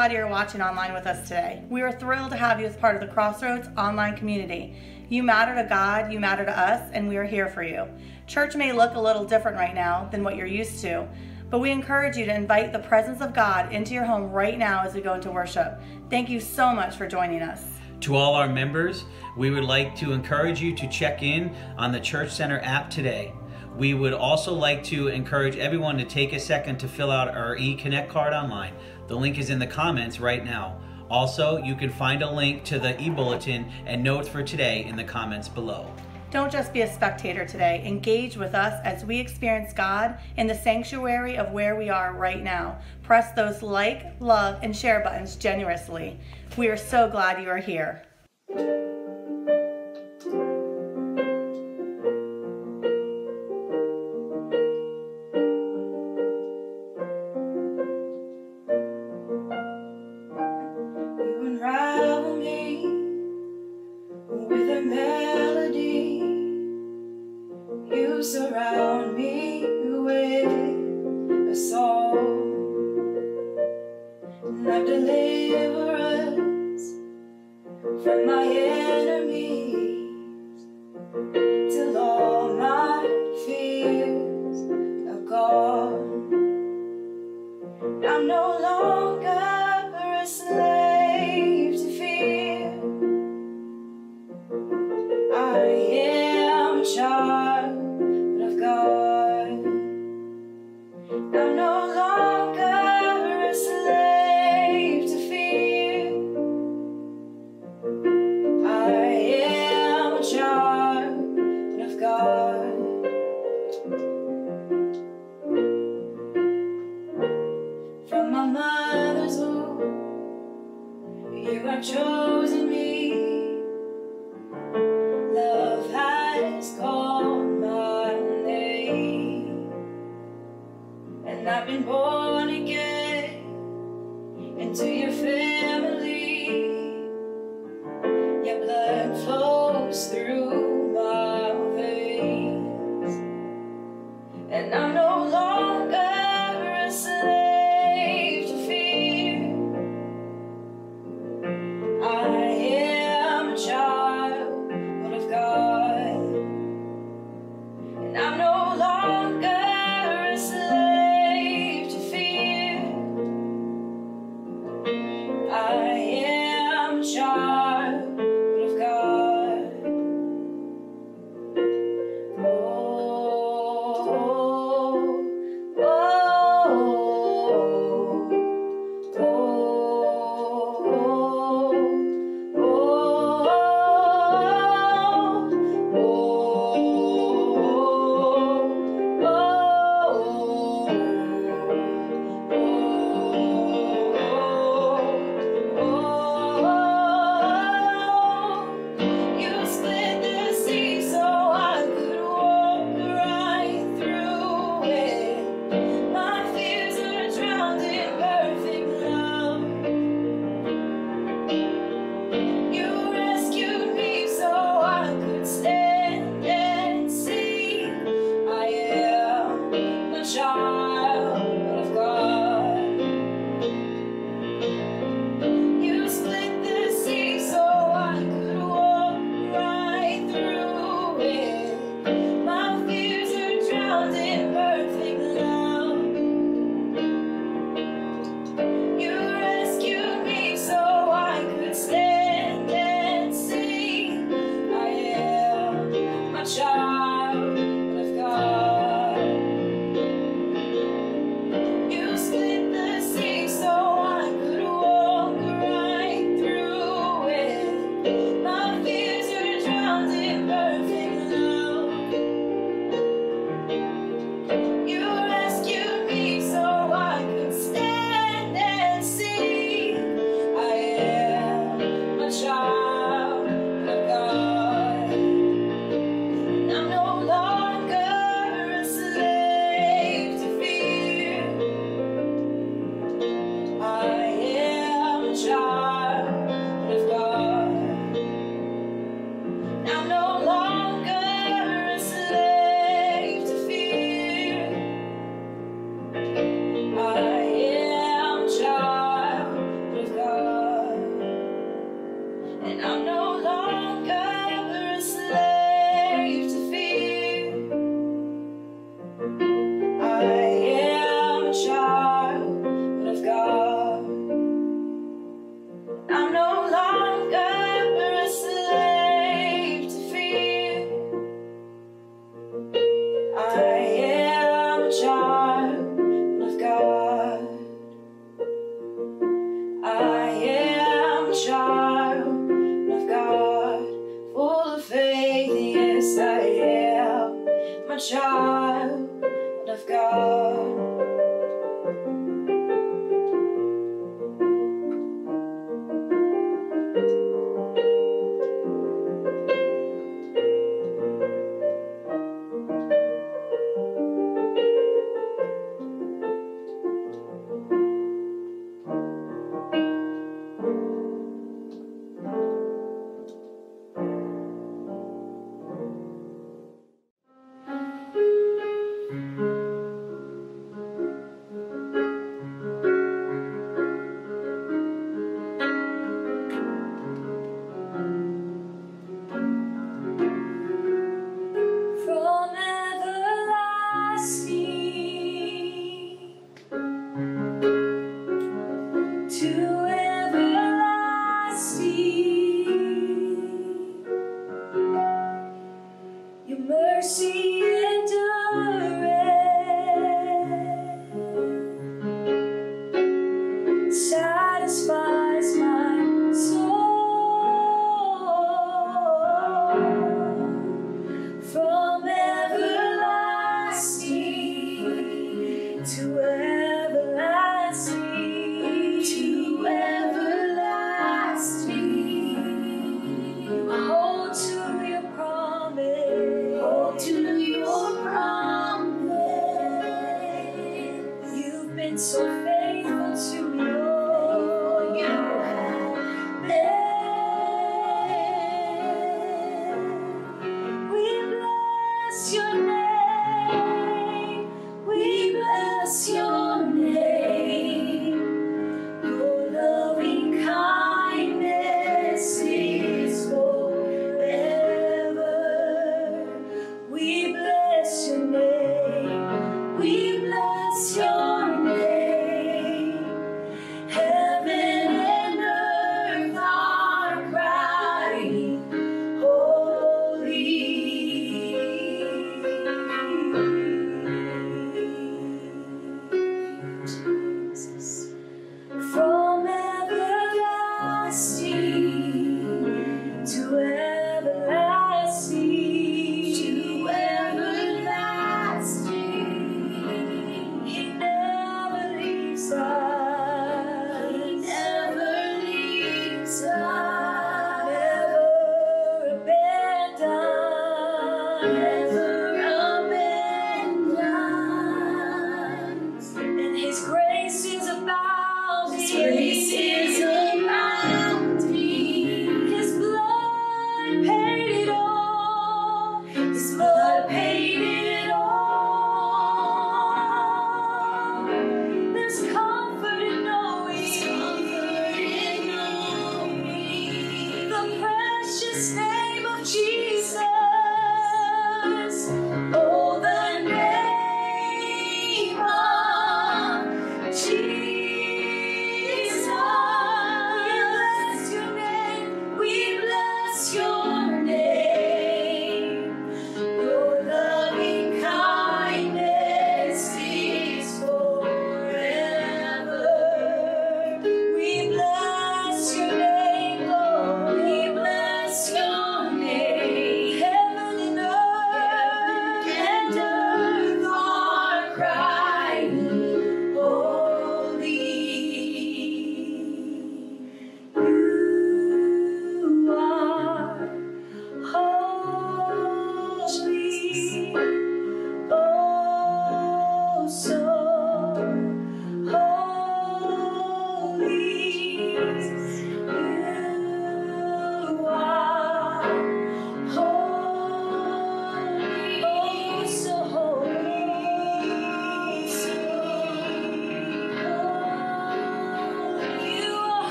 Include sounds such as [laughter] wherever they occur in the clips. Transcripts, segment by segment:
glad you're watching online with us today. We are thrilled to have you as part of the Crossroads online community. You matter to God, you matter to us, and we are here for you. Church may look a little different right now than what you're used to, but we encourage you to invite the presence of God into your home right now as we go into worship. Thank you so much for joining us. To all our members, we would like to encourage you to check in on the Church Center app today. We would also like to encourage everyone to take a second to fill out our eConnect card online. The link is in the comments right now. Also, you can find a link to the e-bulletin and notes for today in the comments below. Don't just be a spectator today. Engage with us as we experience God in the sanctuary of where we are right now. Press those like, love, and share buttons generously. We are so glad you are here. born again into your family.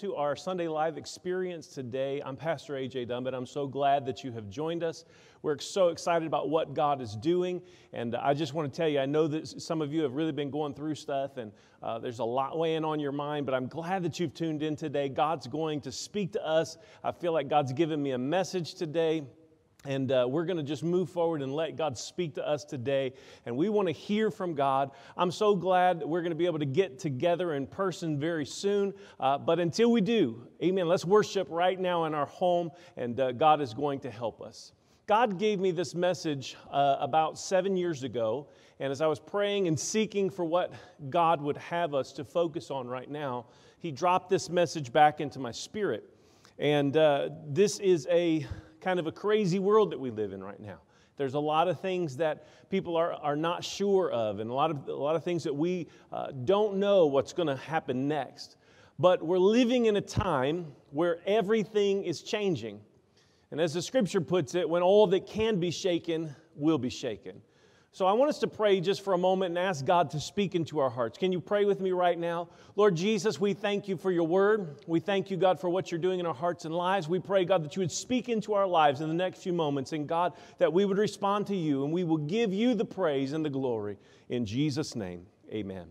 To our Sunday Live experience today. I'm Pastor AJ Dumbit. I'm so glad that you have joined us. We're so excited about what God is doing. And I just want to tell you, I know that some of you have really been going through stuff and uh, there's a lot weighing on your mind, but I'm glad that you've tuned in today. God's going to speak to us. I feel like God's given me a message today. And uh, we're going to just move forward and let God speak to us today. And we want to hear from God. I'm so glad we're going to be able to get together in person very soon. Uh, but until we do, amen, let's worship right now in our home, and uh, God is going to help us. God gave me this message uh, about seven years ago. And as I was praying and seeking for what God would have us to focus on right now, He dropped this message back into my spirit. And uh, this is a kind of a crazy world that we live in right now. There's a lot of things that people are, are not sure of, and a lot of, a lot of things that we uh, don't know what's going to happen next. But we're living in a time where everything is changing. And as the scripture puts it, when all that can be shaken will be shaken. So I want us to pray just for a moment and ask God to speak into our hearts. Can you pray with me right now? Lord Jesus, we thank you for your word. We thank you, God, for what you're doing in our hearts and lives. We pray, God, that you would speak into our lives in the next few moments. And God, that we would respond to you and we will give you the praise and the glory. In Jesus' name, amen.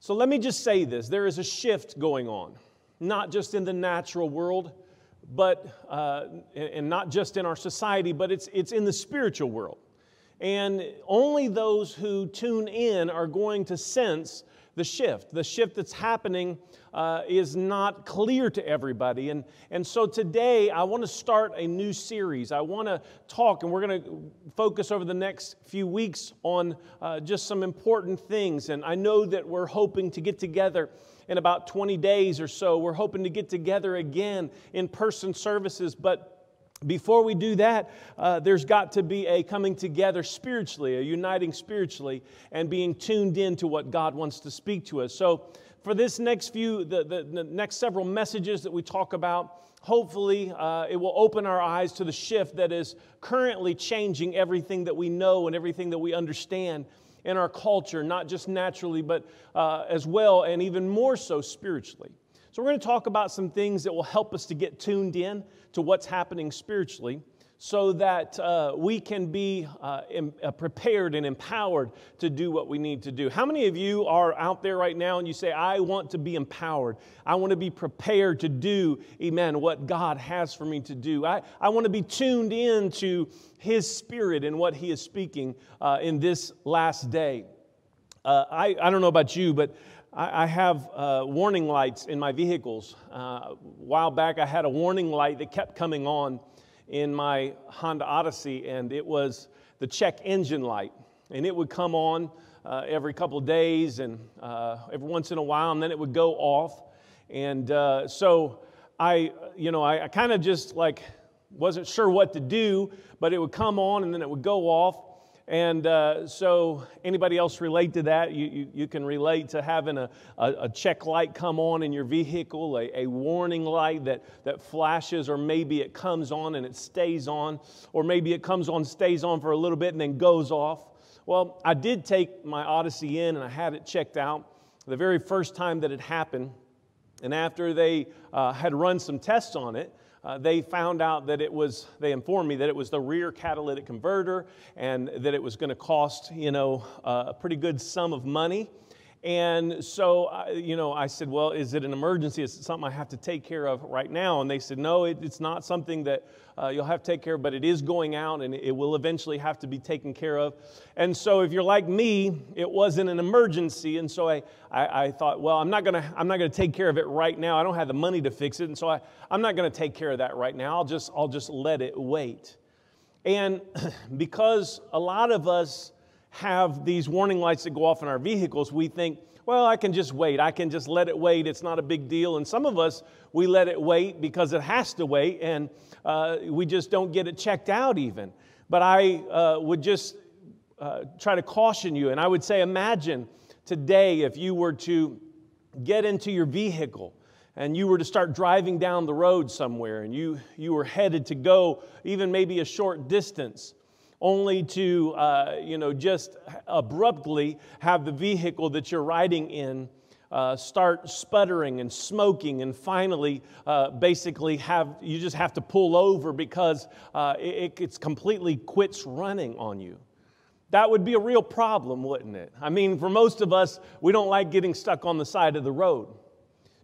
So let me just say this there is a shift going on, not just in the natural world, but, uh, and not just in our society, but it's, it's in the spiritual world. And only those who tune in are going to sense the shift. The shift that's happening uh, is not clear to everybody. And, and so today, I want to start a new series. I want to talk, and we're going to focus over the next few weeks on uh, just some important things. And I know that we're hoping to get together in about 20 days or so. We're hoping to get together again in person services, but before we do that, uh, there's got to be a coming together spiritually, a uniting spiritually, and being tuned in to what God wants to speak to us. So, for this next few, the, the, the next several messages that we talk about, hopefully uh, it will open our eyes to the shift that is currently changing everything that we know and everything that we understand in our culture, not just naturally, but uh, as well, and even more so spiritually. So, we're going to talk about some things that will help us to get tuned in to what's happening spiritually so that uh, we can be uh, em- uh, prepared and empowered to do what we need to do. How many of you are out there right now and you say, I want to be empowered? I want to be prepared to do, amen, what God has for me to do. I, I want to be tuned in to His Spirit and what He is speaking uh, in this last day. Uh, I, I don't know about you, but I, I have uh, warning lights in my vehicles. Uh, a while back, I had a warning light that kept coming on in my Honda Odyssey, and it was the check engine light. And it would come on uh, every couple days and uh, every once in a while, and then it would go off. And uh, so I, you know, I, I kind of just like wasn't sure what to do, but it would come on and then it would go off. And uh, so, anybody else relate to that? You, you, you can relate to having a, a, a, check light come on in your vehicle, a, a warning light that, that flashes, or maybe it comes on and it stays on, or maybe it comes on, stays on for a little bit, and then goes off. Well, I did take my Odyssey in and I had it checked out. The very first time that it happened, And after they uh, had run some tests on it, uh, they found out that it was, they informed me that it was the rear catalytic converter and that it was going to cost, you know, uh, a pretty good sum of money. And so, you know, I said, well, is it an emergency? Is it something I have to take care of right now? And they said, no, it, it's not something that uh, you'll have to take care of, but it is going out and it will eventually have to be taken care of. And so, if you're like me, it wasn't an emergency. And so I, I, I thought, well, I'm not going to take care of it right now. I don't have the money to fix it. And so I, I'm not going to take care of that right now. I'll just, I'll just let it wait. And [clears throat] because a lot of us, have these warning lights that go off in our vehicles, we think, well, I can just wait. I can just let it wait. It's not a big deal. And some of us, we let it wait because it has to wait, and uh, we just don't get it checked out even. But I uh, would just uh, try to caution you, and I would say, imagine today if you were to get into your vehicle and you were to start driving down the road somewhere and you, you were headed to go even maybe a short distance only to, uh, you know, just abruptly have the vehicle that you're riding in uh, start sputtering and smoking, and finally, uh, basically, have you just have to pull over because uh, it, it's completely quits running on you. That would be a real problem, wouldn't it? I mean, for most of us, we don't like getting stuck on the side of the road.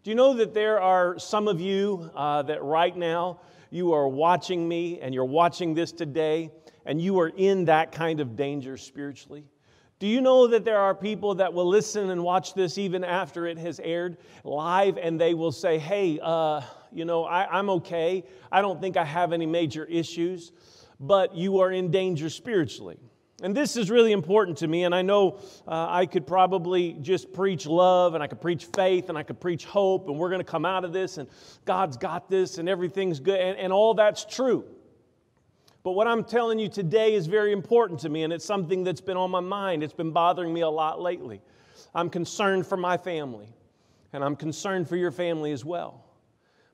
Do you know that there are some of you uh, that right now you are watching me and you're watching this today and you are in that kind of danger spiritually? Do you know that there are people that will listen and watch this even after it has aired live and they will say, hey, uh, you know, I, I'm okay. I don't think I have any major issues, but you are in danger spiritually. And this is really important to me, and I know uh, I could probably just preach love, and I could preach faith, and I could preach hope, and we're going to come out of this, and God's got this, and everything's good, and, and all that's true. But what I'm telling you today is very important to me, and it's something that's been on my mind. It's been bothering me a lot lately. I'm concerned for my family, and I'm concerned for your family as well.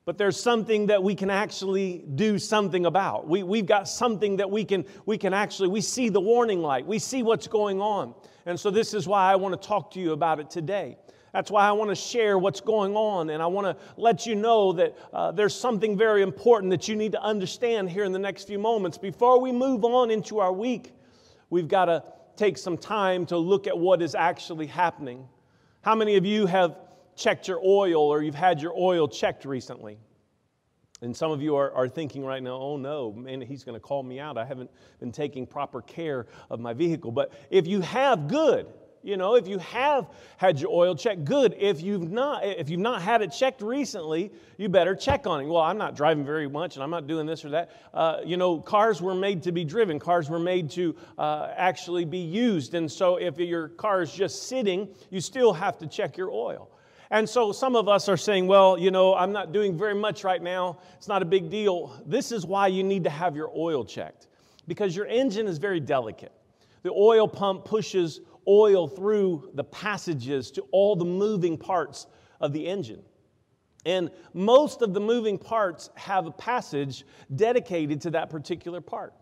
But there's something that we can actually do something about. We, we've got something that we can, we can actually, we see the warning light, we see what's going on. And so this is why I want to talk to you about it today. That's why I want to share what's going on, and I want to let you know that uh, there's something very important that you need to understand here in the next few moments. Before we move on into our week, we've got to take some time to look at what is actually happening. How many of you have checked your oil or you've had your oil checked recently? And some of you are, are thinking right now, oh no, man, he's going to call me out. I haven't been taking proper care of my vehicle. But if you have, good. You know, if you have had your oil checked, good. If you've not, if you've not had it checked recently, you better check on it. Well, I'm not driving very much, and I'm not doing this or that. Uh, you know, cars were made to be driven. Cars were made to uh, actually be used, and so if your car is just sitting, you still have to check your oil. And so some of us are saying, well, you know, I'm not doing very much right now. It's not a big deal. This is why you need to have your oil checked because your engine is very delicate. The oil pump pushes oil through the passages to all the moving parts of the engine. And most of the moving parts have a passage dedicated to that particular part.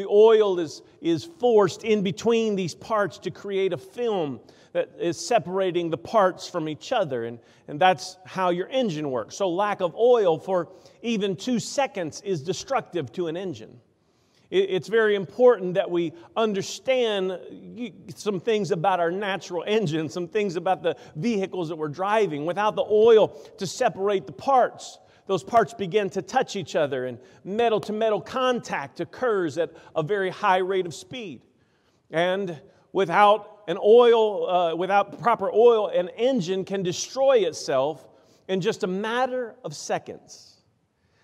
The oil is, is forced in between these parts to create a film that is separating the parts from each other. And, and that's how your engine works. So, lack of oil for even two seconds is destructive to an engine. It's very important that we understand some things about our natural engine, some things about the vehicles that we're driving. Without the oil to separate the parts, those parts begin to touch each other, and metal to metal contact occurs at a very high rate of speed. And without an oil, uh, without proper oil, an engine can destroy itself in just a matter of seconds.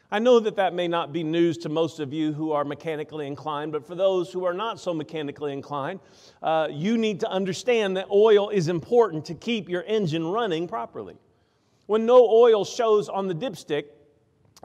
I know that that may not be news to most of you who are mechanically inclined, but for those who are not so mechanically inclined, uh, you need to understand that oil is important to keep your engine running properly. When no oil shows on the dipstick,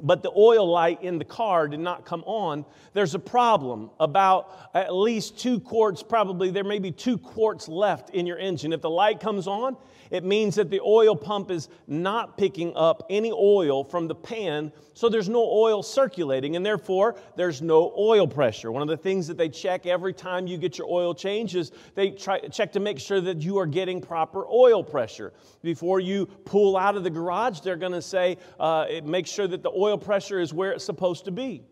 but the oil light in the car did not come on, there's a problem. About at least two quarts, probably there may be two quarts left in your engine. If the light comes on, it means that the oil pump is not picking up any oil from the pan, so there's no oil circulating, and therefore there's no oil pressure. One of the things that they check every time you get your oil change is they try, check to make sure that you are getting proper oil pressure. Before you pull out of the garage, they're going to say, uh, make sure that the oil pressure is where it's supposed to be.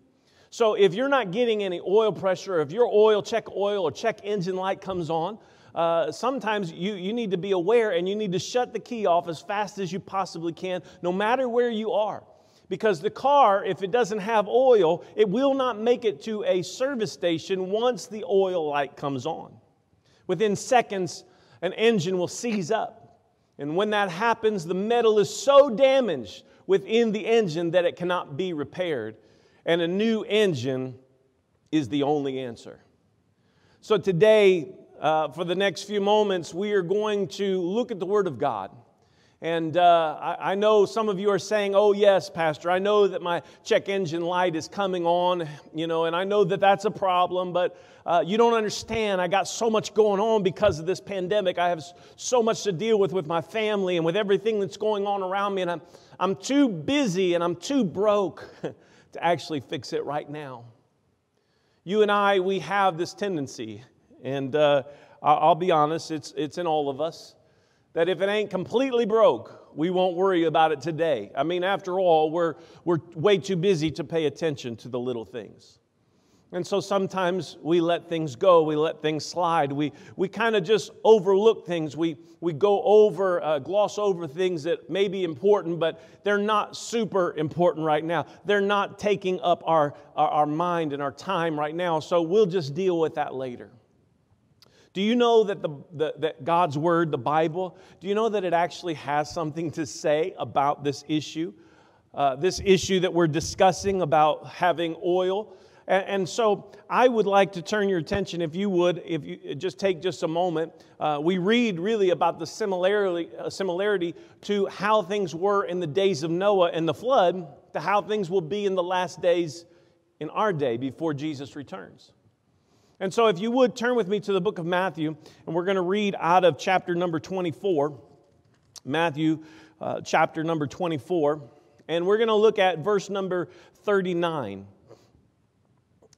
So if you're not getting any oil pressure, if your oil check oil or check engine light comes on, uh, sometimes you, you need to be aware and you need to shut the key off as fast as you possibly can, no matter where you are. Because the car, if it doesn't have oil, it will not make it to a service station once the oil light comes on. Within seconds, an engine will seize up. And when that happens, the metal is so damaged within the engine that it cannot be repaired. And a new engine is the only answer. So today, uh, for the next few moments, we are going to look at the Word of God. And uh, I, I, know some of you are saying, oh, yes, Pastor, I know that my check engine light is coming on, you know, and I know that that's a problem, but uh, you don't understand. I got so much going on because of this pandemic. I have so much to deal with with my family and with everything that's going on around me, and I'm, I'm too busy and I'm too broke [laughs] to actually fix it right now. You and I, we have this tendency and uh, I'll be honest, it's, it's in all of us that if it ain't completely broke, we won't worry about it today. I mean, after all, we're, we're way too busy to pay attention to the little things. And so sometimes we let things go, we let things slide, we, we kind of just overlook things. We, we go over, uh, gloss over things that may be important, but they're not super important right now. They're not taking up our, our, our mind and our time right now, so we'll just deal with that later. Do you know that, the, the, that God's Word, the Bible, do you know that it actually has something to say about this issue? Uh, this issue that we're discussing about having oil. And, and, so I would like to turn your attention, if you would, if you just take just a moment. Uh, we read really about the similarity, uh, similarity to how things were in the days of Noah and the flood to how things will be in the last days in our day before Jesus returns. And so, if you would turn with me to the book of Matthew, and we're going to read out of chapter number 24, Matthew uh, chapter number 24, and we're going to look at verse number 39.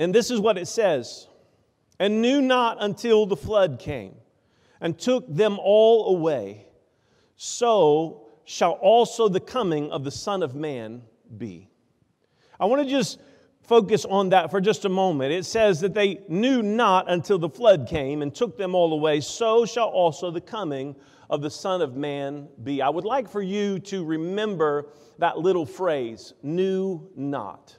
And this is what it says And knew not until the flood came and took them all away, so shall also the coming of the Son of Man be. I want to just focus on that for just a moment. It says that they knew not until the flood came and took them all away, so shall also the coming of the Son of Man be. I would like for you to remember that little phrase, knew not.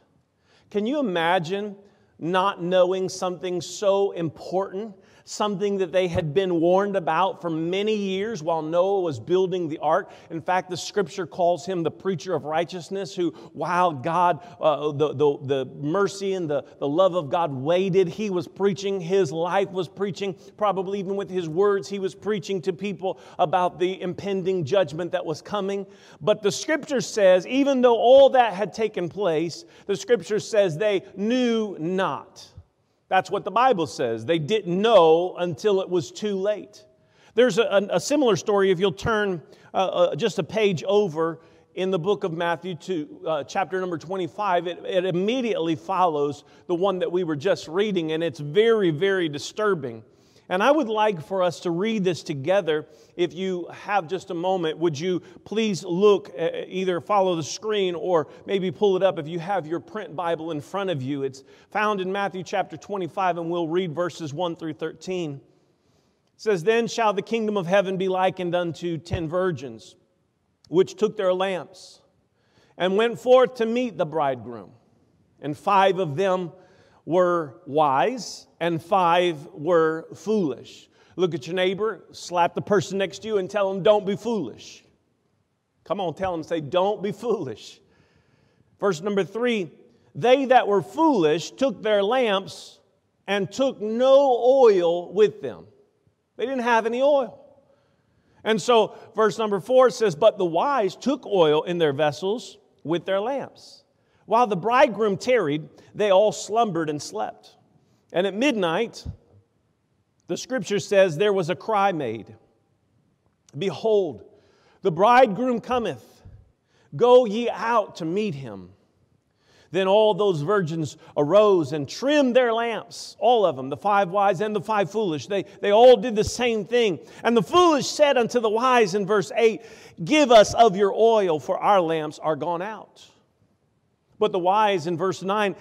Can you imagine not knowing something so important something that they had been warned about for many years while Noah was building the ark. In fact, the scripture calls him the preacher of righteousness, who, while God, uh, the, the, the mercy and the, the love of God waited, he was preaching, his life was preaching, probably even with his words, he was preaching to people about the impending judgment that was coming. But the scripture says, even though all that had taken place, the scripture says they knew not. That's what the Bible says. They didn't know until it was too late. There's a, a similar story if you'll turn uh, uh, just a page over in the book of Matthew to uh, chapter number 25. It, it immediately follows the one that we were just reading, and it's very, very disturbing. And I would like for us to read this together. If you have just a moment, would you please look, uh, either follow the screen or maybe pull it up if you have your print Bible in front of you? It's found in Matthew chapter 25, and we'll read verses 1 through 13. It says, Then shall the kingdom of heaven be likened unto ten virgins, which took their lamps and went forth to meet the bridegroom. And five of them were wise and five were foolish. Look at your neighbor, slap the person next to you, and tell them, Don't be foolish. Come on, tell them, say, Don't be foolish. Verse number three they that were foolish took their lamps and took no oil with them. They didn't have any oil. And so, verse number four says, But the wise took oil in their vessels with their lamps. While the bridegroom tarried, they all slumbered and slept. And at midnight, the scripture says, there was a cry made Behold, the bridegroom cometh, go ye out to meet him. Then all those virgins arose and trimmed their lamps, all of them, the five wise and the five foolish. They, they all did the same thing. And the foolish said unto the wise in verse 8, Give us of your oil, for our lamps are gone out. But the wise in verse 9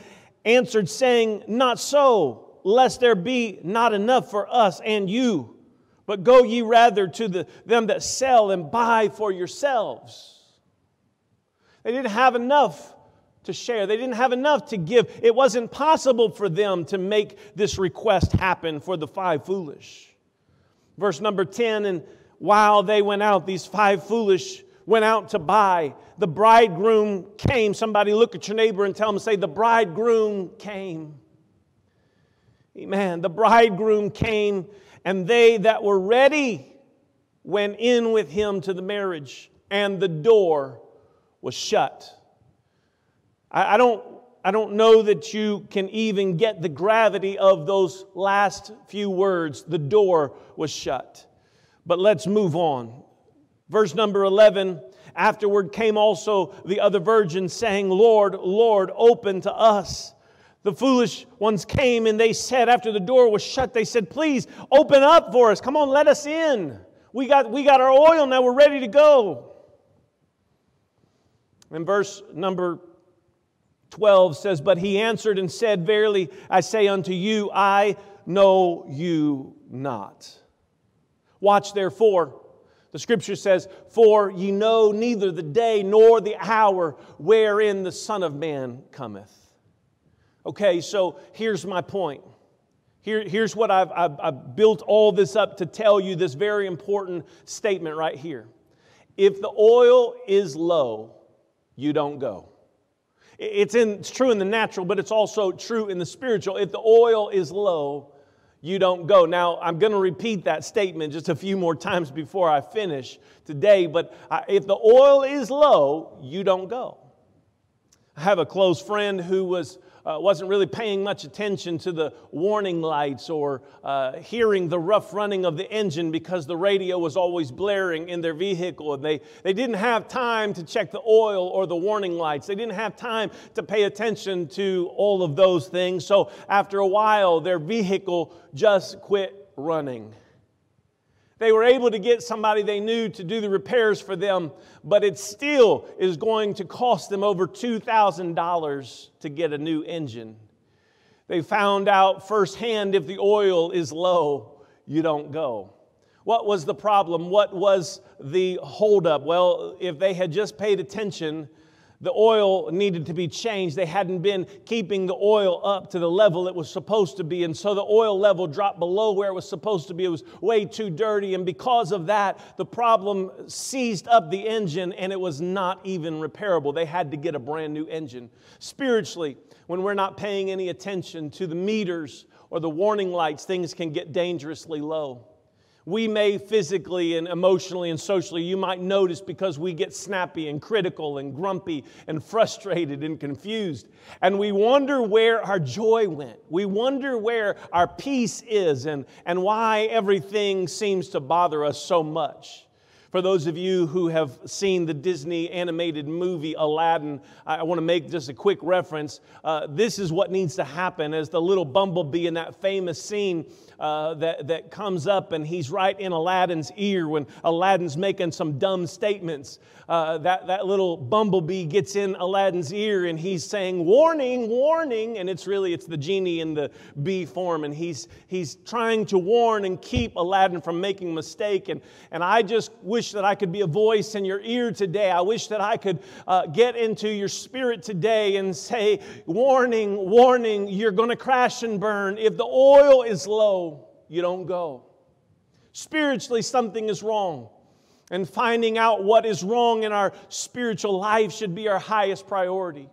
answered, saying, Not so lest there be not enough for us and you. But go ye rather to the, them that sell and buy for yourselves. They didn't have enough to share, they didn't have enough to give. It wasn't possible for them to make this request happen for the five foolish. Verse number 10 And while they went out, these five foolish went out to buy. The bridegroom came. Somebody look at your neighbor and tell them, say, The bridegroom came. Amen. The bridegroom came, and they that were ready went in with him to the marriage, and the door was shut. I, I don't, I don't know that you can even get the gravity of those last few words. The door was shut. But let's move on. Verse number 11 Afterward came also the other virgins, saying, Lord, Lord, open to us. The foolish ones came and they said, after the door was shut, they said, Please open up for us. Come on, let us in. We got, we got our oil now, we're ready to go. And verse number 12 says, But he answered and said, Verily I say unto you, I know you not. Watch therefore. The scripture says, For ye know neither the day nor the hour wherein the Son of Man cometh. Okay, so here's my point. Here, here's what I've, I've, I've built all this up to tell you this very important statement right here. If the oil is low, you don't go. It's, in, it's true in the natural, but it's also true in the spiritual. If the oil is low, you don't go. Now, I'm going to repeat that statement just a few more times before I finish today, but if the oil is low, you don't go. I have a close friend who was uh, wasn't really paying much attention to the warning lights or uh, hearing the rough running of the engine because the radio was always blaring in their vehicle. And they, they didn't have time to check the oil or the warning lights. They didn't have time to pay attention to all of those things. So after a while, their vehicle just quit running. They were able to get somebody they knew to do the repairs for them, but it still is going to cost them over $2,000 to get a new engine. They found out firsthand if the oil is low, you don't go. What was the problem? What was the holdup? Well, if they had just paid attention, the oil needed to be changed. They hadn't been keeping the oil up to the level it was supposed to be. And so the oil level dropped below where it was supposed to be. It was way too dirty. And because of that, the problem seized up the engine and it was not even repairable. They had to get a brand new engine. Spiritually, when we're not paying any attention to the meters or the warning lights, things can get dangerously low we may physically and emotionally and socially, you might notice because we get snappy and critical and grumpy and frustrated and confused. And we wonder where our joy went. We wonder where our peace is and, and why everything seems to bother us so much. For those of you who have seen the Disney animated movie Aladdin, I want to make just a quick reference. Uh, this is what needs to happen as the little bumblebee in that famous scene uh, that, that comes up and he's right in Aladdin's ear when Aladdin's making some dumb statements. Uh, that, that little bumblebee gets in Aladdin's ear and he's saying, warning, warning. And it's really, it's the genie in the bee form. And he's, he's trying to warn and keep Aladdin from making a mistake. And, and I just wish that I could be a voice in your ear today. I wish that I could uh, get into your spirit today and say, warning, warning, you're going to crash and burn. If the oil is low, you don't go. Spiritually, something is wrong. And finding out what is wrong in our spiritual life should be our highest priority.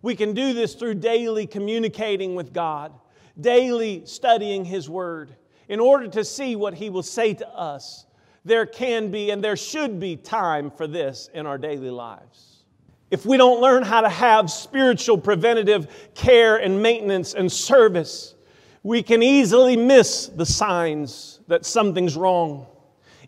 We can do this through daily communicating with God, daily studying His Word, in order to see what He will say to us. There can be and there should be time for this in our daily lives. if we don't learn how to have spiritual preventative care and maintenance and service, we can easily miss the signs that something's wrong.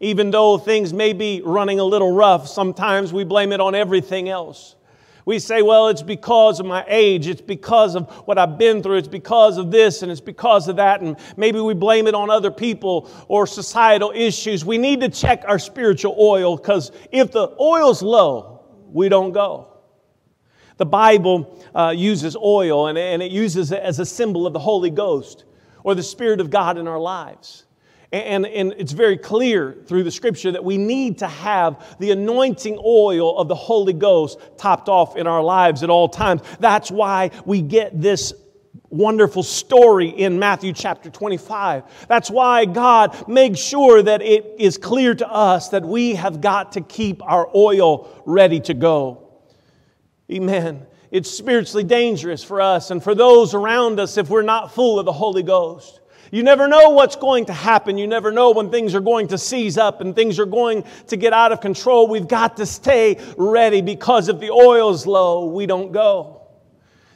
Even though things may be running a little rough, sometimes we blame it on everything else. We say, well, it's because of my age, it's because of what I've been through, it's because of this, and it's because of that, and maybe we blame it on other people or societal issues. We need to check our spiritual oil because if the oil's low, we don't go. The Bible uh, uses oil and, and it uses it as a symbol of the Holy Ghost or the Spirit of God in our lives. And, and, it's very clear through the scripture that we need to have the anointing oil of the Holy Ghost topped off in our lives at all times. That's why we get this wonderful story in Matthew chapter 25. That's why God makes sure that it is clear to us that we have got to keep our oil ready to go. Amen. It's spiritually dangerous for us and for those around us if we're not full of the Holy Ghost. You never know what's going to happen. You never know when things are going to seize up and things are going to get out of control. We've got to stay ready because if the oil's low, we don't go.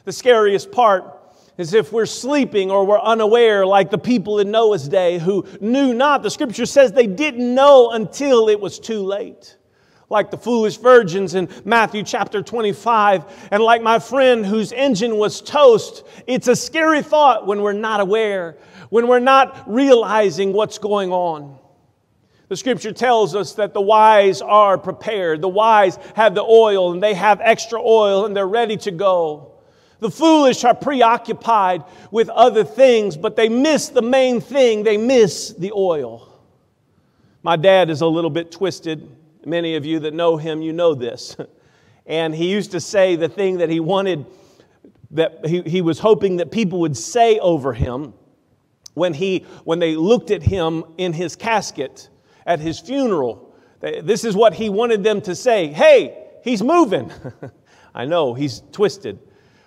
The scariest part is if we're sleeping or we're unaware, like the people in Noah's day who knew not. The scripture says they didn't know until it was too late like the foolish virgins in Matthew chapter 25, and like my friend whose engine was toast. It's a scary thought when we're not aware, when we're not realizing what's going on. The scripture tells us that the wise are prepared. The wise have the oil and they have extra oil and they're ready to go. The foolish are preoccupied with other things, but they miss the main thing. They miss the oil. My dad is a little bit twisted. Many of you that know him, you know this. [laughs] And he used to say the thing that he wanted, that he, he was hoping that people would say over him when, he, when they looked at him in his casket at his funeral. This is what he wanted them to say Hey, he's moving. [laughs] I know, he's twisted.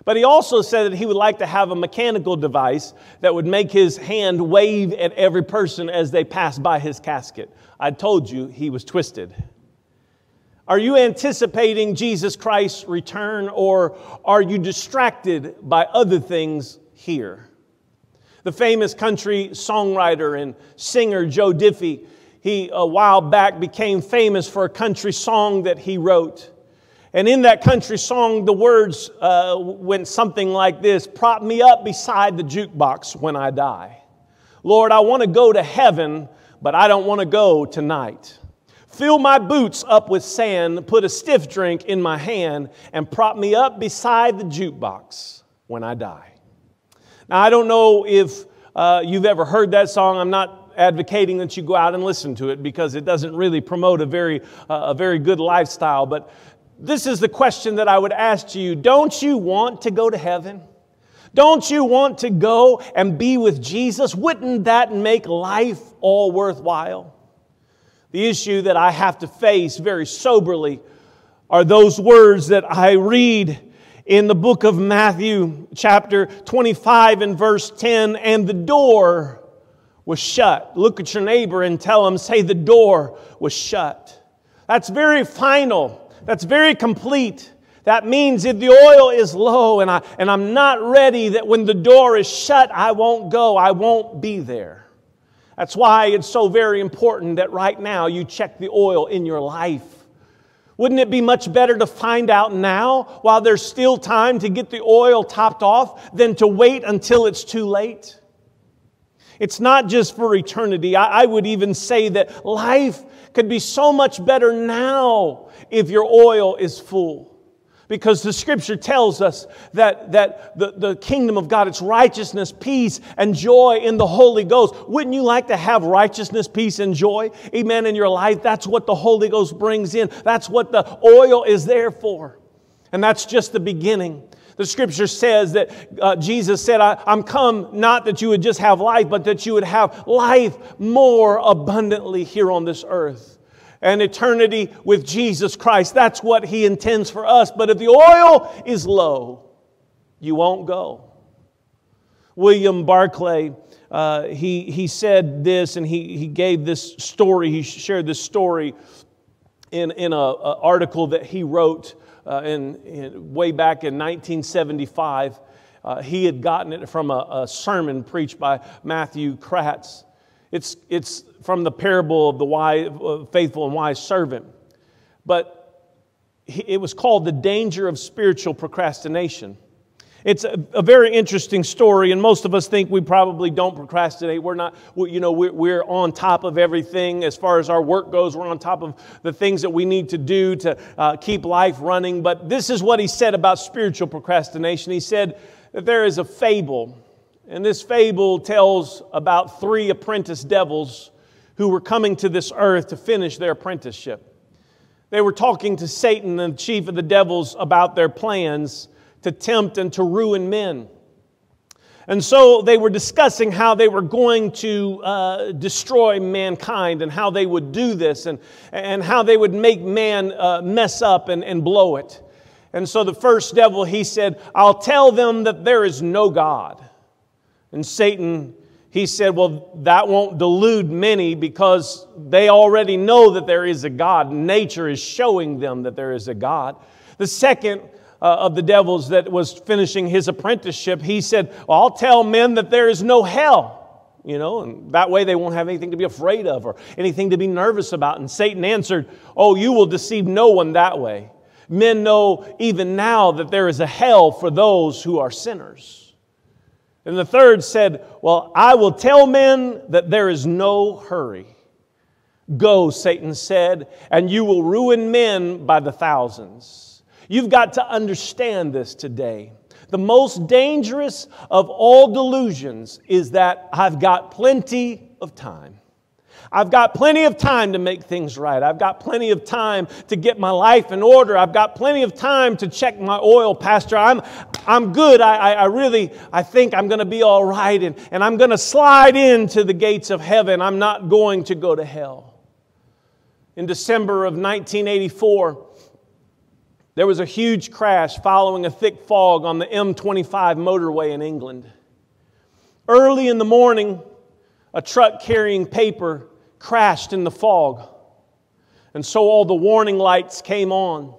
But he also said that he would like to have a mechanical device that would make his hand wave at every person as they passed by his casket. I told you he was twisted. Are you anticipating Jesus Christ's return or are you distracted by other things here? The famous country songwriter and singer Joe Diffie, he a while back became famous for a country song that he wrote. And in that country song, the words uh, went something like this Prop me up beside the jukebox when I die. Lord, I want to go to heaven, but I don't want to go tonight. Fill my boots up with sand, put a stiff drink in my hand, and prop me up beside the jukebox when I die. Now, I don't know if uh, you've ever heard that song. I'm not advocating that you go out and listen to it because it doesn't really promote a very, uh, a very good lifestyle. But this is the question that I would ask you Don't you want to go to heaven? Don't you want to go and be with Jesus? Wouldn't that make life all worthwhile? The issue that I have to face very soberly are those words that I read in the book of Matthew, chapter 25, and verse 10 and the door was shut. Look at your neighbor and tell him, say, the door was shut. That's very final, that's very complete. That means if the oil is low and, I, and I'm not ready, that when the door is shut, I won't go, I won't be there. That's why it's so very important that right now you check the oil in your life. Wouldn't it be much better to find out now while there's still time to get the oil topped off than to wait until it's too late? It's not just for eternity. I, I would even say that life could be so much better now if your oil is full because the scripture tells us that, that the, the kingdom of God, it's righteousness, peace, and joy in the Holy Ghost. Wouldn't you like to have righteousness, peace, and joy, amen, in your life? That's what the Holy Ghost brings in. That's what the oil is there for. And that's just the beginning. The scripture says that uh, Jesus said, I, I'm come not that you would just have life, but that you would have life more abundantly here on this earth and eternity with Jesus Christ. That's what He intends for us. But if the oil is low, you won't go. William Barclay, uh, he, he said this and he, he gave this story, he shared this story in, in an article that he wrote uh, in, in, way back in 1975. Uh, he had gotten it from a, a, sermon preached by Matthew Kratz. It's, it's from the parable of the wise, uh, faithful and wise servant. But he, it was called The Danger of Spiritual Procrastination. It's a, a, very interesting story, and most of us think we probably don't procrastinate. We're not, you know, we're, we're, on top of everything as far as our work goes. We're on top of the things that we need to do to uh, keep life running. But this is what he said about spiritual procrastination. He said that there is a fable, and this fable tells about three apprentice devils who were coming to this earth to finish their apprenticeship. They were talking to Satan, the chief of the devils, about their plans to tempt and to ruin men. And so they were discussing how they were going to uh, destroy mankind and how they would do this and, and how they would make man uh, mess up and, and blow it. And so the first devil, he said, I'll tell them that there is no God. And Satan, he said, Well, that won't delude many because they already know that there is a God. Nature is showing them that there is a God. The second uh, of the devils that was finishing his apprenticeship, he said, well, I'll tell men that there is no hell. You know, and that way they won't have anything to be afraid of or anything to be nervous about. And Satan answered, Oh, you will deceive no one that way. Men know even now that there is a hell for those who are sinners. And the third said, Well, I will tell men that there is no hurry. Go, Satan said, and you will ruin men by the thousands. You've got to understand this today. The most dangerous of all delusions is that I've got plenty of time. I've got plenty of time to make things right. I've got plenty of time to get my life in order. I've got plenty of time to check my oil, Pastor. I'm, I'm good. I, I, I really, I think I'm going to be all right. And, and I'm going to slide into the gates of heaven. I'm not going to go to hell. In December of 1984, there was a huge crash following a thick fog on the M25 motorway in England. Early in the morning, a truck carrying paper crashed in the fog, and so all the warning lights came on.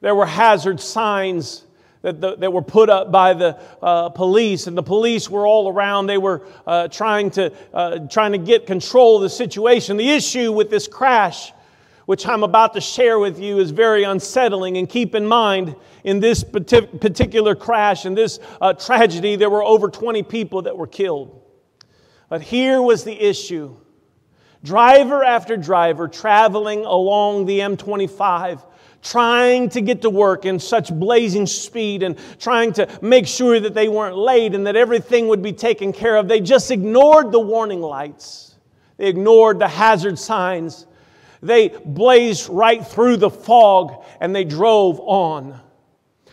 There were hazard signs that, the, that were put up by the uh, police, and the police were all around. They were uh, trying, to, uh, trying to get control of the situation. The issue with this crash which I'm about to share with you, is very unsettling. And keep in mind, in this particular crash, in this uh, tragedy, there were over 20 people that were killed. But here was the issue driver after driver traveling along the M25 trying to get to work in such blazing speed and trying to make sure that they weren't late and that everything would be taken care of. They just ignored the warning lights, they ignored the hazard signs, they blazed right through the fog and they drove on.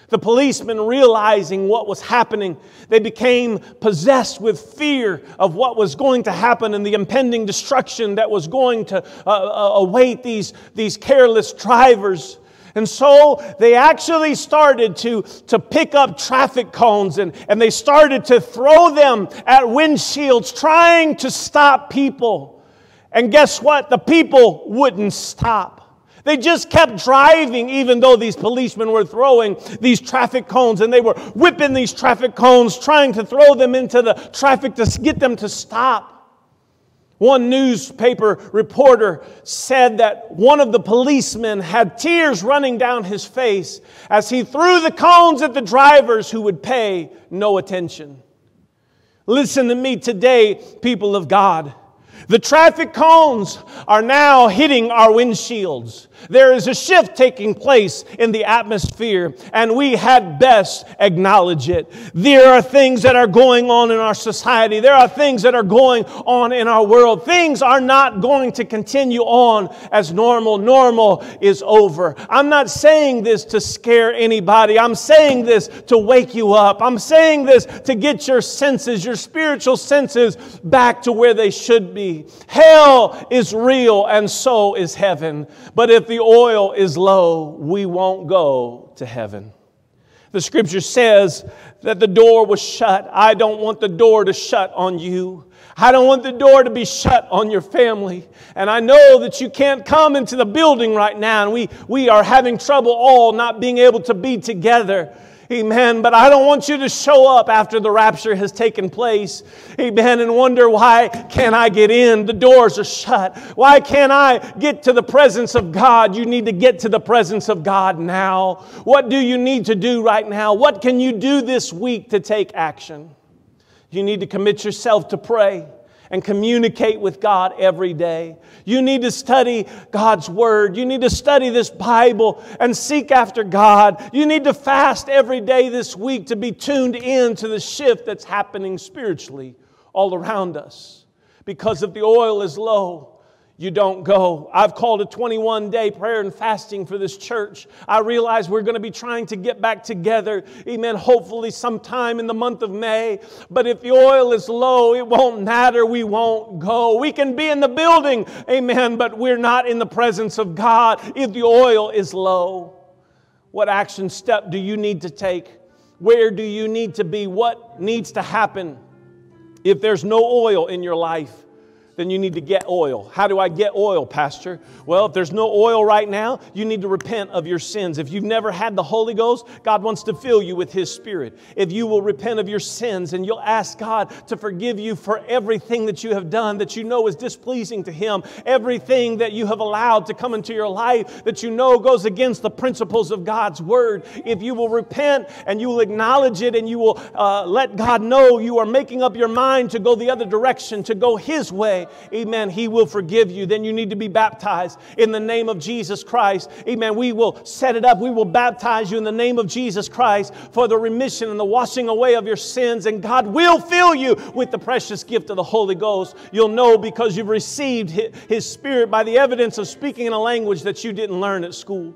The policemen, realizing what was happening, they became possessed with fear of what was going to happen and the impending destruction that was going to uh, uh, await these, these careless drivers. And so they actually started to, to pick up traffic cones and, and they started to throw them at windshields, trying to stop people. And guess what? The people wouldn't stop. They just kept driving, even though these policemen were throwing these traffic cones and they were whipping these traffic cones, trying to throw them into the traffic to get them to stop. One newspaper reporter said that one of the policemen had tears running down his face as he threw the cones at the drivers who would pay no attention. Listen to me today, people of God. The traffic cones are now hitting our windshields. There is a shift taking place in the atmosphere, and we had best acknowledge it. There are things that are going on in our society. There are things that are going on in our world. Things are not going to continue on as normal. Normal is over. I'm not saying this to scare anybody. I'm saying this to wake you up. I'm saying this to get your senses, your spiritual senses, back to where they should be. Hell is real, and so is heaven. But if the oil is low, we won't go to heaven. The scripture says that the door was shut. I don't want the door to shut on you. I don't want the door to be shut on your family. And I know that you can't come into the building right now, and we, we are having trouble all not being able to be together. Amen. But I don't want you to show up after the rapture has taken place. Amen. And wonder why can't I get in? The doors are shut. Why can't I get to the presence of God? You need to get to the presence of God now. What do you need to do right now? What can you do this week to take action? You need to commit yourself to pray and communicate with God every day. You need to study God's Word. You need to study this Bible and seek after God. You need to fast every day this week to be tuned in to the shift that's happening spiritually all around us. Because if the oil is low, you don't go. I've called a 21 day prayer and fasting for this church. I realize we're going to be trying to get back together, amen, hopefully sometime in the month of May. But if the oil is low, it won't matter. We won't go. We can be in the building, amen, but we're not in the presence of God if the oil is low. What action step do you need to take? Where do you need to be? What needs to happen if there's no oil in your life? Then you need to get oil. How do I get oil, Pastor? Well, if there's no oil right now, you need to repent of your sins. If you've never had the Holy Ghost, God wants to fill you with His Spirit. If you will repent of your sins and you'll ask God to forgive you for everything that you have done that you know is displeasing to Him, everything that you have allowed to come into your life that you know goes against the principles of God's Word, if you will repent and you will acknowledge it and you will uh, let God know you are making up your mind to go the other direction, to go His way, amen, He will forgive you. Then you need to be baptized in the name of Jesus Christ. Amen. We will set it up. We will baptize you in the name of Jesus Christ for the remission and the washing away of your sins. And God will fill you with the precious gift of the Holy Ghost. You'll know because you've received His Spirit by the evidence of speaking in a language that you didn't learn at school.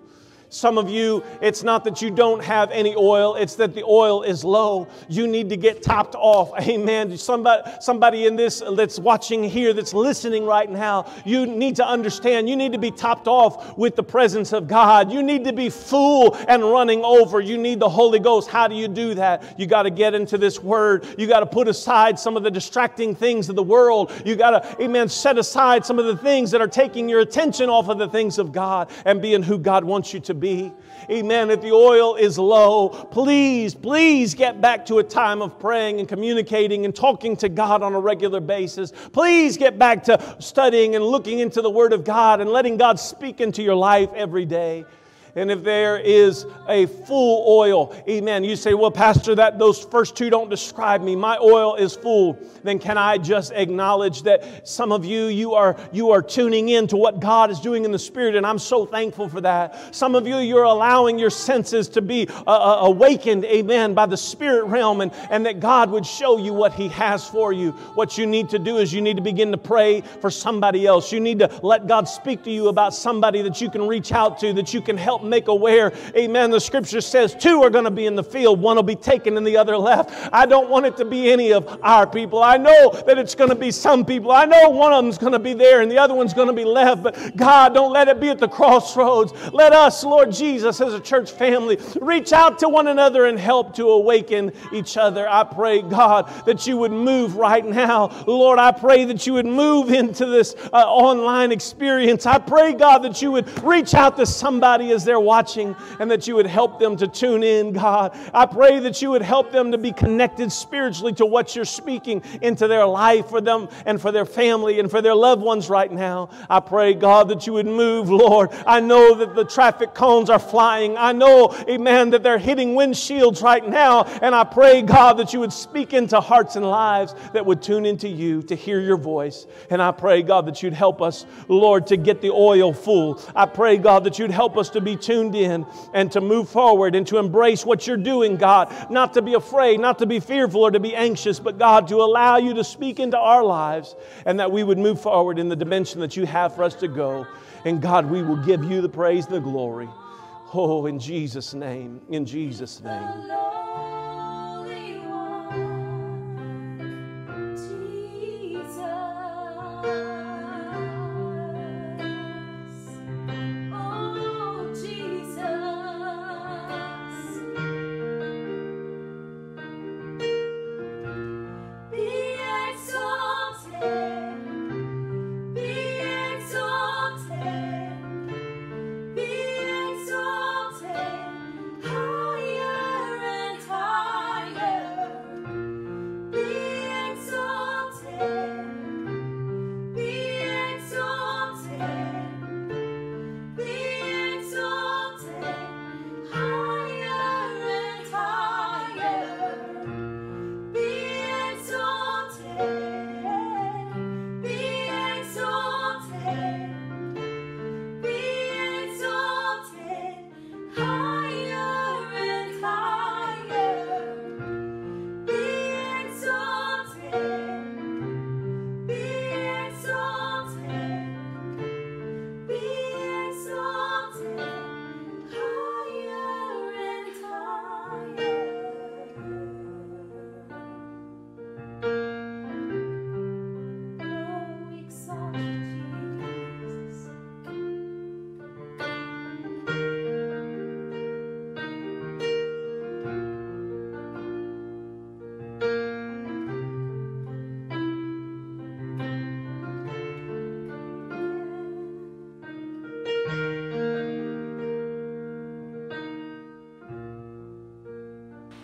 Some of you, it's not that you don't have any oil, it's that the oil is low. You need to get topped off. [laughs] Amen. Somebody, somebody in this that's watching here, that's listening right now, you need to understand you need to be topped off with the presence of God. You need to be full and running over. You need the Holy Ghost. How do you do that? You got to get into this word. You got to put aside some of the distracting things of the world. You got to, amen, set aside some of the things that are taking your attention off of the things of God and being who God wants you to be. Amen. If the oil is low, please, please get back to a time of praying and communicating and talking to God on a regular basis. Please get back to studying and looking into the Word of God and letting God speak into your life every day. And if there is a full oil, amen. You say, well, Pastor, that those first two don't describe me. My oil is full. Then can I just acknowledge that some of you, you are you are tuning in to what God is doing in the Spirit, and I'm so thankful for that. Some of you, you're allowing your senses to be uh, uh, awakened, amen, by the Spirit realm, and, and that God would show you what He has for you. What you need to do is you need to begin to pray for somebody else. You need to let God speak to you about somebody that you can reach out to, that you can help help make aware. Amen. The scripture says two are going to be in the field, one will be taken and the other left. I don't want it to be any of our people. I know that it's going to be some people. I know one of them's going to be there and the other one's going to be left. But God, don't let it be at the crossroads. Let us, Lord Jesus, as a church family, reach out to one another and help to awaken each other. I pray, God, that you would move right now. Lord, I pray that you would move into this uh, online experience. I pray, God, that you would reach out to somebody as they're watching and that you would help them to tune in, God. I pray that you would help them to be connected spiritually to what you're speaking into their life for them and for their family and for their loved ones right now. I pray, God, that you would move, Lord. I know that the traffic cones are flying. I know, amen, that they're hitting windshields right now. And I pray, God, that you would speak into hearts and lives that would tune into you to hear your voice. And I pray, God, that you'd help us, Lord, to get the oil full. I pray, God, that you'd help us to be tuned in and to move forward and to embrace what you're doing, God. Not to be afraid, not to be fearful or to be anxious, but God, to allow you to speak into our lives and that we would move forward in the dimension that you have for us to go. And God, we will give you the praise and the glory. Oh, in Jesus' name, in Jesus' name.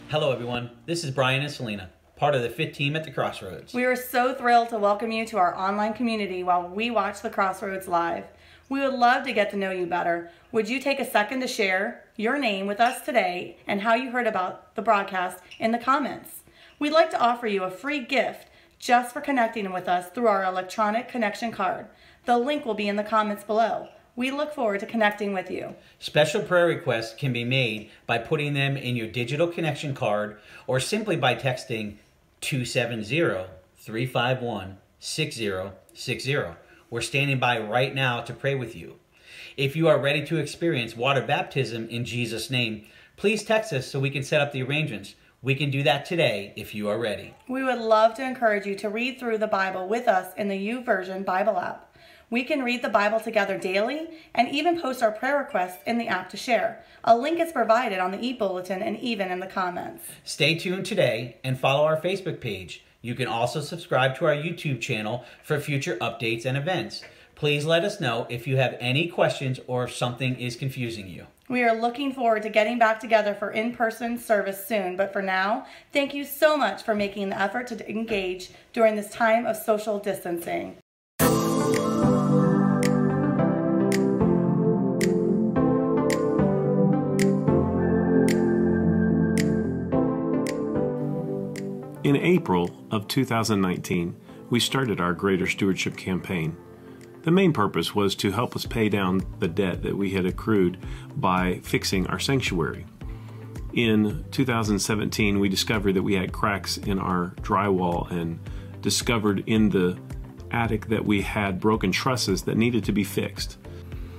Hello, everyone. This is Brian and Selena, part of the fit team at the Crossroads. We are so thrilled to welcome you to our online community while we watch the Crossroads live. We would love to get to know you better. Would you take a second to share your name with us today and how you heard about the broadcast in the comments? We'd like to offer you a free gift just for connecting with us through our electronic connection card. The link will be in the comments below. We look forward to connecting with you. Special prayer requests can be made by putting them in your digital connection card or simply by texting 270 351 6060. We're standing by right now to pray with you. If you are ready to experience water baptism in Jesus' name, please text us so we can set up the arrangements. We can do that today if you are ready. We would love to encourage you to read through the Bible with us in the YouVersion Bible app. We can read the Bible together daily and even post our prayer requests in the app to share. A link is provided on the e-bulletin and even in the comments. Stay tuned today and follow our Facebook page. You can also subscribe to our YouTube channel for future updates and events. Please let us know if you have any questions or if something is confusing you. We are looking forward to getting back together for in person service soon, but for now, thank you so much for making the effort to engage during this time of social distancing. In April of 2019, we started our Greater Stewardship campaign. The main purpose was to help us pay down the debt that we had accrued by fixing our sanctuary. In 2017, we discovered that we had cracks in our drywall and discovered in the attic that we had broken trusses that needed to be fixed.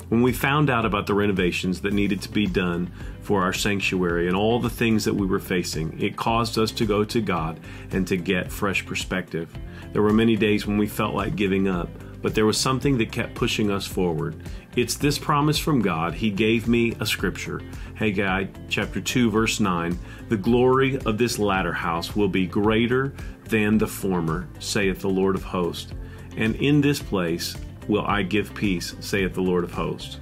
When we found out about the renovations that needed to be done for our sanctuary and all the things that we were facing, it caused us to go to God and to get fresh perspective. There were many days when we felt like giving up, but there was something that kept pushing us forward. It's this promise from God. He gave me a scripture. Haggai chapter 2 verse 9, "The glory of this latter house will be greater than the former, saith the Lord of hosts. And in this place will I give peace, saith the Lord of hosts."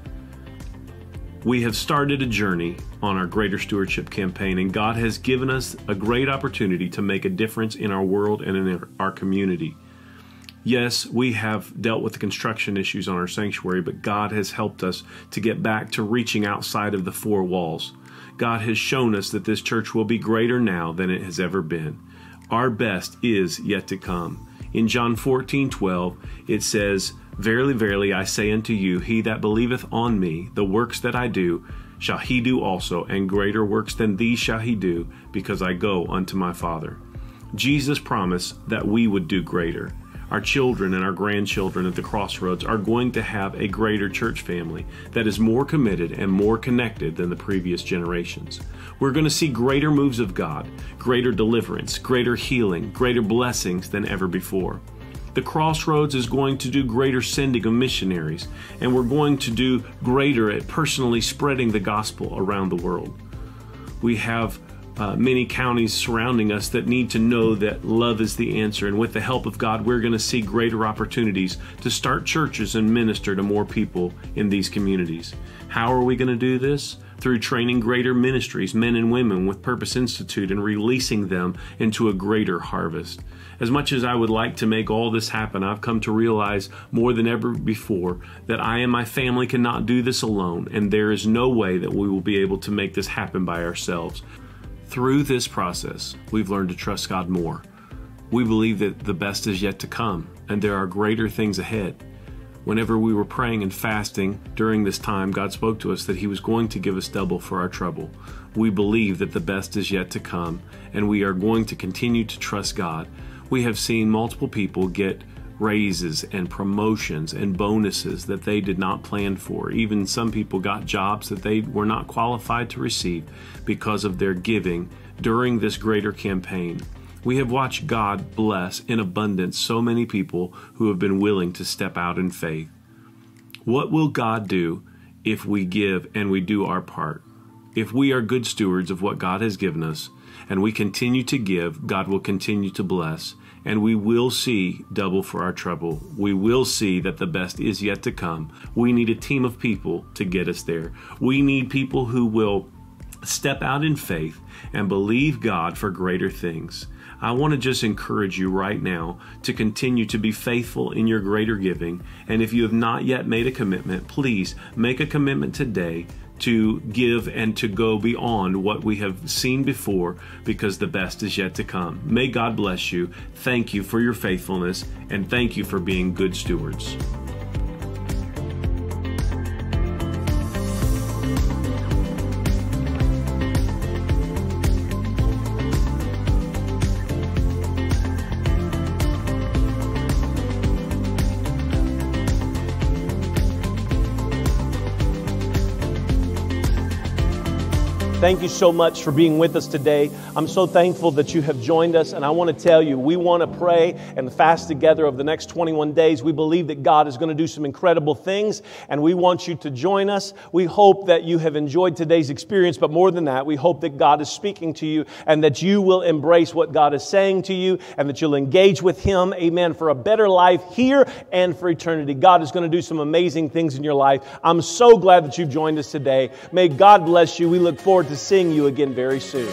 We have started a journey on our Greater Stewardship campaign, and God has given us a great opportunity to make a difference in our world and in our community. Yes, we have dealt with the construction issues on our sanctuary, but God has helped us to get back to reaching outside of the four walls. God has shown us that this church will be greater now than it has ever been. Our best is yet to come. In John 14 12, it says, Verily, verily, I say unto you, he that believeth on me, the works that I do, shall he do also, and greater works than these shall he do, because I go unto my Father. Jesus promised that we would do greater. Our children and our grandchildren at the crossroads are going to have a greater church family that is more committed and more connected than the previous generations. We're going to see greater moves of God, greater deliverance, greater healing, greater blessings than ever before. The Crossroads is going to do greater sending of missionaries, and we're going to do greater at personally spreading the gospel around the world. We have uh, many counties surrounding us that need to know that love is the answer. And with the help of God, we're going to see greater opportunities to start churches and minister to more people in these communities. How are we going to do this? Through training greater ministries, men and women with Purpose Institute, and releasing them into a greater harvest. As much as I would like to make all this happen, I've come to realize more than ever before that I and my family cannot do this alone, and there is no way that we will be able to make this happen by ourselves. Through this process, we've learned to trust God more. We believe that the best is yet to come, and there are greater things ahead. Whenever we were praying and fasting during this time, God spoke to us that He was going to give us double for our trouble. We believe that the best is yet to come, and we are going to continue to trust God. We have seen multiple people get raises and promotions and bonuses that they did not plan for. Even some people got jobs that they were not qualified to receive because of their giving during this greater campaign. We have watched God bless in abundance so many people who have been willing to step out in faith. What will God do if we give and we do our part? If we are good stewards of what God has given us and we continue to give, God will continue to bless and we will see double for our trouble. We will see that the best is yet to come. We need a team of people to get us there. We need people who will step out in faith and believe God for greater things. I want to just encourage you right now to continue to be faithful in your greater giving. And if you have not yet made a commitment, please make a commitment today to give and to go beyond what we have seen before because the best is yet to come. May God bless you. Thank you for your faithfulness and thank you for being good stewards. Thank you so much for being with us today. I'm so thankful that you have joined us, and I want to tell you, we want to pray and fast together over the next 21 days. We believe that God is going to do some incredible things, and we want you to join us. We hope that you have enjoyed today's experience, but more than that, we hope that God is speaking to you and that you will embrace what God is saying to you and that you'll engage with Him, amen, for a better life here and for eternity. God is going to do some amazing things in your life. I'm so glad that you've joined us today. May God bless you. We look forward to seeing you again very soon.